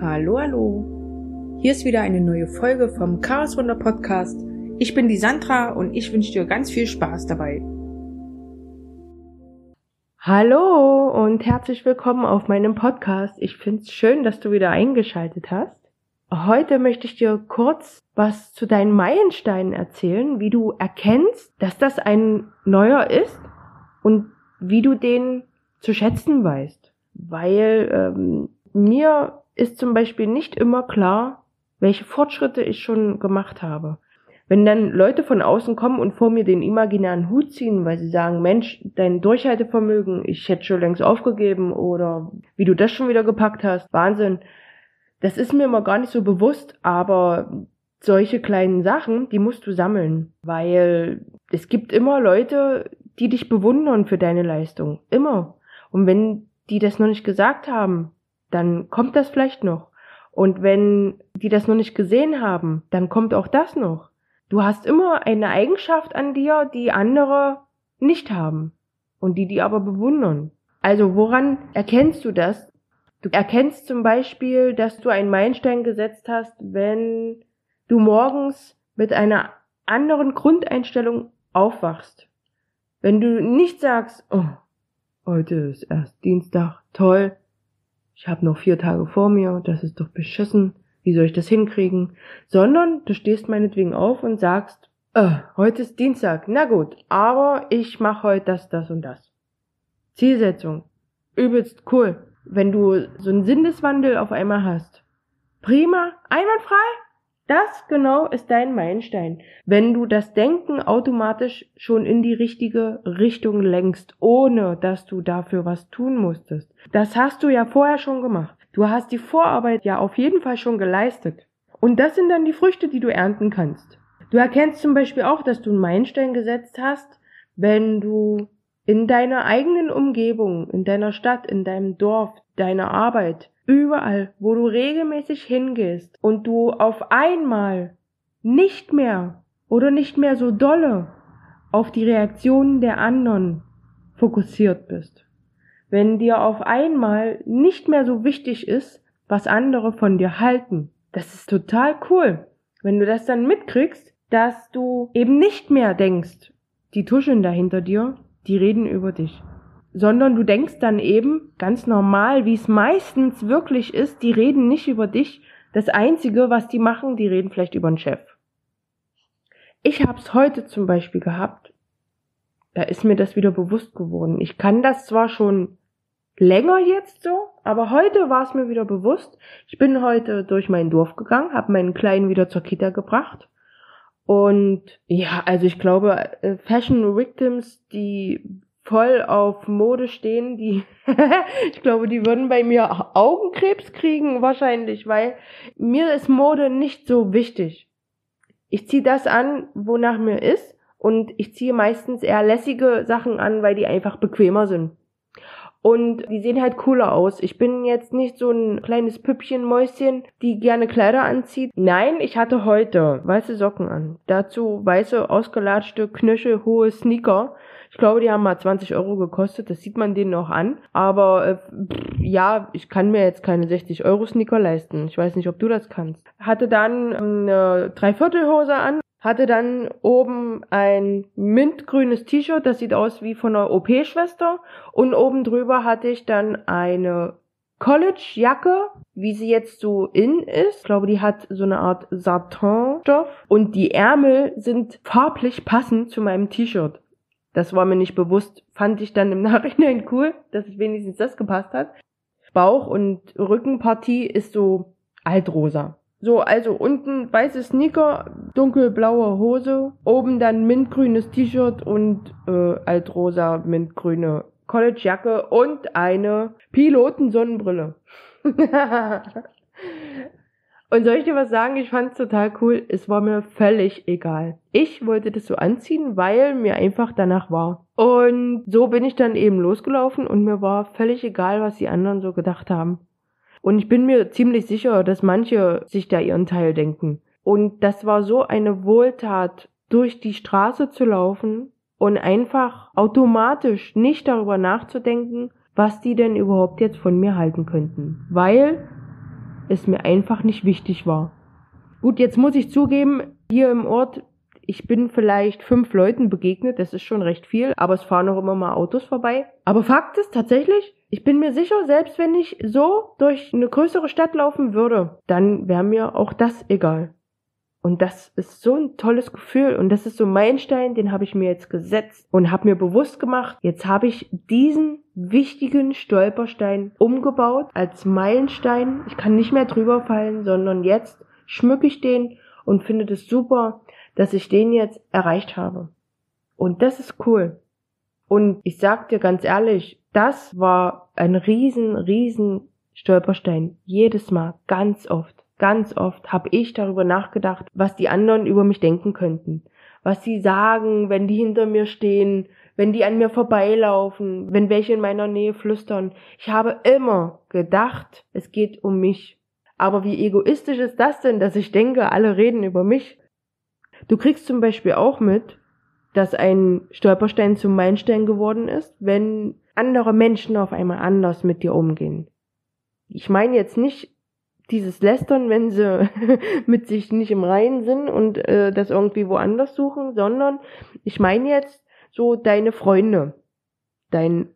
Hallo, hallo. Hier ist wieder eine neue Folge vom Chaos Wunder Podcast. Ich bin die Sandra und ich wünsche dir ganz viel Spaß dabei. Hallo und herzlich willkommen auf meinem Podcast. Ich finde es schön, dass du wieder eingeschaltet hast. Heute möchte ich dir kurz was zu deinen Meilensteinen erzählen, wie du erkennst, dass das ein neuer ist und wie du den zu schätzen weißt. Weil ähm, mir ist zum Beispiel nicht immer klar, welche Fortschritte ich schon gemacht habe. Wenn dann Leute von außen kommen und vor mir den imaginären Hut ziehen, weil sie sagen, Mensch, dein Durchhaltevermögen, ich hätte schon längst aufgegeben oder wie du das schon wieder gepackt hast, Wahnsinn. Das ist mir immer gar nicht so bewusst, aber solche kleinen Sachen, die musst du sammeln, weil es gibt immer Leute, die dich bewundern für deine Leistung. Immer. Und wenn die das noch nicht gesagt haben, dann kommt das vielleicht noch. Und wenn die das noch nicht gesehen haben, dann kommt auch das noch. Du hast immer eine Eigenschaft an dir, die andere nicht haben und die die aber bewundern. Also woran erkennst du das? Du erkennst zum Beispiel, dass du einen Meilenstein gesetzt hast, wenn du morgens mit einer anderen Grundeinstellung aufwachst. Wenn du nicht sagst, oh, heute ist erst Dienstag, toll, ich habe noch vier Tage vor mir, das ist doch beschissen, wie soll ich das hinkriegen? Sondern du stehst meinetwegen auf und sagst, äh, heute ist Dienstag, na gut, aber ich mache heute das, das und das. Zielsetzung, übelst cool, wenn du so einen Sinneswandel auf einmal hast. Prima, einwandfrei, das genau ist dein Meilenstein. Wenn du das Denken automatisch schon in die richtige Richtung lenkst, ohne dass du dafür was tun musstest. Das hast du ja vorher schon gemacht. Du hast die Vorarbeit ja auf jeden Fall schon geleistet. Und das sind dann die Früchte, die du ernten kannst. Du erkennst zum Beispiel auch, dass du einen Meilenstein gesetzt hast, wenn du in deiner eigenen Umgebung, in deiner Stadt, in deinem Dorf, deiner Arbeit Überall, wo du regelmäßig hingehst und du auf einmal nicht mehr oder nicht mehr so dolle auf die Reaktionen der anderen fokussiert bist. Wenn dir auf einmal nicht mehr so wichtig ist, was andere von dir halten. Das ist total cool. Wenn du das dann mitkriegst, dass du eben nicht mehr denkst, die tuscheln da hinter dir, die reden über dich sondern du denkst dann eben ganz normal, wie es meistens wirklich ist, die reden nicht über dich. Das Einzige, was die machen, die reden vielleicht über den Chef. Ich hab's heute zum Beispiel gehabt, da ist mir das wieder bewusst geworden. Ich kann das zwar schon länger jetzt so, aber heute war es mir wieder bewusst. Ich bin heute durch mein Dorf gegangen, habe meinen Kleinen wieder zur Kita gebracht. Und ja, also ich glaube, äh, Fashion Victims, die voll auf Mode stehen, die, ich glaube, die würden bei mir Augenkrebs kriegen wahrscheinlich, weil mir ist Mode nicht so wichtig. Ich ziehe das an, wonach mir ist und ich ziehe meistens eher lässige Sachen an, weil die einfach bequemer sind. Und die sehen halt cooler aus. Ich bin jetzt nicht so ein kleines Püppchenmäuschen, die gerne Kleider anzieht. Nein, ich hatte heute weiße Socken an. Dazu weiße, ausgelatschte, knöchelhohe Sneaker ich glaube, die haben mal 20 Euro gekostet. Das sieht man denen auch an. Aber äh, ja, ich kann mir jetzt keine 60 Euro Sneaker leisten. Ich weiß nicht, ob du das kannst. Hatte dann eine Dreiviertelhose an. Hatte dann oben ein mintgrünes T-Shirt, das sieht aus wie von einer OP-Schwester. Und oben drüber hatte ich dann eine College-Jacke, wie sie jetzt so in ist. Ich glaube, die hat so eine Art Satin-Stoff. Und die Ärmel sind farblich passend zu meinem T-Shirt. Das war mir nicht bewusst, fand ich dann im Nachhinein cool, dass es wenigstens das gepasst hat. Bauch- und Rückenpartie ist so altrosa. So, also unten weiße Sneaker, dunkelblaue Hose, oben dann mintgrünes T-Shirt und äh, altrosa mintgrüne Collegejacke und eine Pilotensonnenbrille. Und soll ich dir was sagen? Ich fand's total cool. Es war mir völlig egal. Ich wollte das so anziehen, weil mir einfach danach war. Und so bin ich dann eben losgelaufen und mir war völlig egal, was die anderen so gedacht haben. Und ich bin mir ziemlich sicher, dass manche sich da ihren Teil denken. Und das war so eine Wohltat, durch die Straße zu laufen und einfach automatisch nicht darüber nachzudenken, was die denn überhaupt jetzt von mir halten könnten. Weil es mir einfach nicht wichtig war. Gut, jetzt muss ich zugeben, hier im Ort, ich bin vielleicht fünf Leuten begegnet, das ist schon recht viel, aber es fahren auch immer mal Autos vorbei. Aber Fakt ist tatsächlich, ich bin mir sicher, selbst wenn ich so durch eine größere Stadt laufen würde, dann wäre mir auch das egal. Und das ist so ein tolles Gefühl und das ist so mein Stein, den habe ich mir jetzt gesetzt und habe mir bewusst gemacht, jetzt habe ich diesen wichtigen Stolperstein umgebaut als Meilenstein. Ich kann nicht mehr drüber fallen, sondern jetzt schmücke ich den und finde das super, dass ich den jetzt erreicht habe. Und das ist cool. Und ich sag dir ganz ehrlich, das war ein riesen, riesen Stolperstein. Jedes Mal, ganz oft. Ganz oft habe ich darüber nachgedacht, was die anderen über mich denken könnten. Was sie sagen, wenn die hinter mir stehen, wenn die an mir vorbeilaufen, wenn welche in meiner Nähe flüstern. Ich habe immer gedacht, es geht um mich. Aber wie egoistisch ist das denn, dass ich denke, alle reden über mich? Du kriegst zum Beispiel auch mit, dass ein Stolperstein zum Meilenstein geworden ist, wenn andere Menschen auf einmal anders mit dir umgehen. Ich meine jetzt nicht dieses Lästern, wenn sie mit sich nicht im Reinen sind und äh, das irgendwie woanders suchen, sondern ich meine jetzt so deine Freunde, dein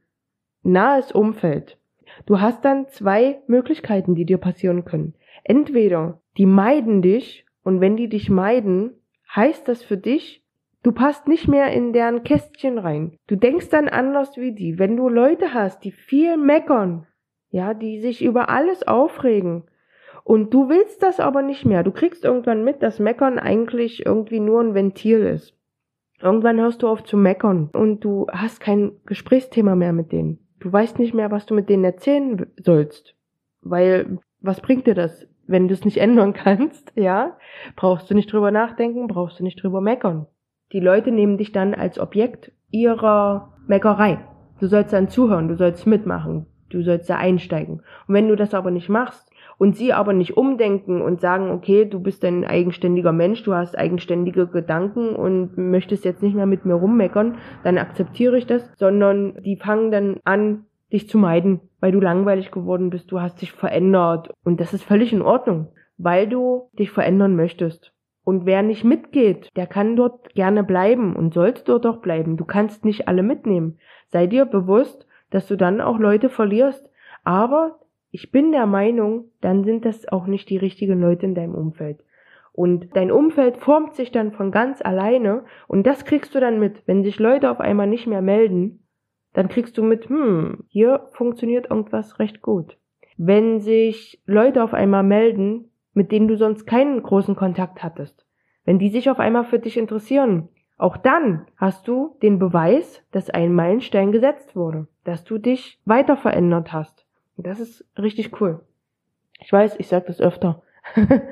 nahes Umfeld. Du hast dann zwei Möglichkeiten, die dir passieren können. Entweder die meiden dich und wenn die dich meiden, heißt das für dich, du passt nicht mehr in deren Kästchen rein. Du denkst dann anders wie die. Wenn du Leute hast, die viel meckern, ja, die sich über alles aufregen, und du willst das aber nicht mehr. Du kriegst irgendwann mit, dass Meckern eigentlich irgendwie nur ein Ventil ist. Irgendwann hörst du auf zu meckern und du hast kein Gesprächsthema mehr mit denen. Du weißt nicht mehr, was du mit denen erzählen sollst. Weil, was bringt dir das, wenn du es nicht ändern kannst, ja? Brauchst du nicht drüber nachdenken, brauchst du nicht drüber meckern. Die Leute nehmen dich dann als Objekt ihrer Meckerei. Du sollst dann zuhören, du sollst mitmachen, du sollst da einsteigen. Und wenn du das aber nicht machst, und sie aber nicht umdenken und sagen, okay, du bist ein eigenständiger Mensch, du hast eigenständige Gedanken und möchtest jetzt nicht mehr mit mir rummeckern, dann akzeptiere ich das, sondern die fangen dann an, dich zu meiden, weil du langweilig geworden bist, du hast dich verändert und das ist völlig in Ordnung, weil du dich verändern möchtest. Und wer nicht mitgeht, der kann dort gerne bleiben und sollte dort auch bleiben. Du kannst nicht alle mitnehmen. Sei dir bewusst, dass du dann auch Leute verlierst. Aber ich bin der Meinung, dann sind das auch nicht die richtigen Leute in deinem Umfeld. Und dein Umfeld formt sich dann von ganz alleine und das kriegst du dann mit. Wenn sich Leute auf einmal nicht mehr melden, dann kriegst du mit, hm, hier funktioniert irgendwas recht gut. Wenn sich Leute auf einmal melden, mit denen du sonst keinen großen Kontakt hattest, wenn die sich auf einmal für dich interessieren, auch dann hast du den Beweis, dass ein Meilenstein gesetzt wurde, dass du dich weiter verändert hast. Das ist richtig cool. Ich weiß, ich sage das öfter.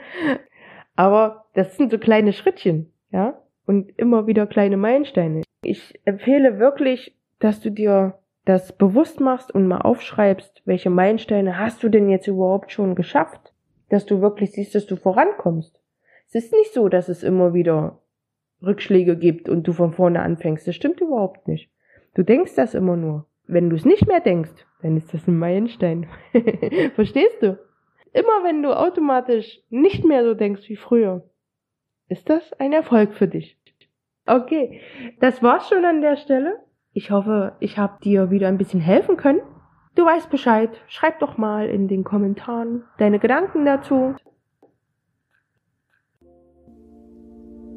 Aber das sind so kleine Schrittchen, ja? Und immer wieder kleine Meilensteine. Ich empfehle wirklich, dass du dir das bewusst machst und mal aufschreibst, welche Meilensteine hast du denn jetzt überhaupt schon geschafft? Dass du wirklich siehst, dass du vorankommst. Es ist nicht so, dass es immer wieder Rückschläge gibt und du von vorne anfängst. Das stimmt überhaupt nicht. Du denkst das immer nur. Wenn du es nicht mehr denkst, dann ist das ein Meilenstein. Verstehst du? Immer wenn du automatisch nicht mehr so denkst wie früher, ist das ein Erfolg für dich. Okay, das war's schon an der Stelle. Ich hoffe, ich habe dir wieder ein bisschen helfen können. Du weißt Bescheid. Schreib doch mal in den Kommentaren deine Gedanken dazu.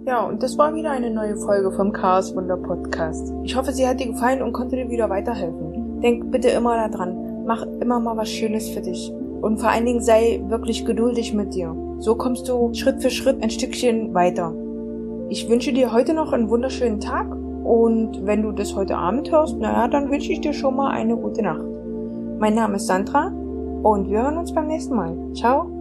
Ja, und das war wieder eine neue Folge vom Chaos Wunder Podcast. Ich hoffe, sie hat dir gefallen und konnte dir wieder weiterhelfen. Denk bitte immer daran, mach immer mal was Schönes für dich. Und vor allen Dingen sei wirklich geduldig mit dir. So kommst du Schritt für Schritt ein Stückchen weiter. Ich wünsche dir heute noch einen wunderschönen Tag und wenn du das heute Abend hörst, naja, dann wünsche ich dir schon mal eine gute Nacht. Mein Name ist Sandra und wir hören uns beim nächsten Mal. Ciao.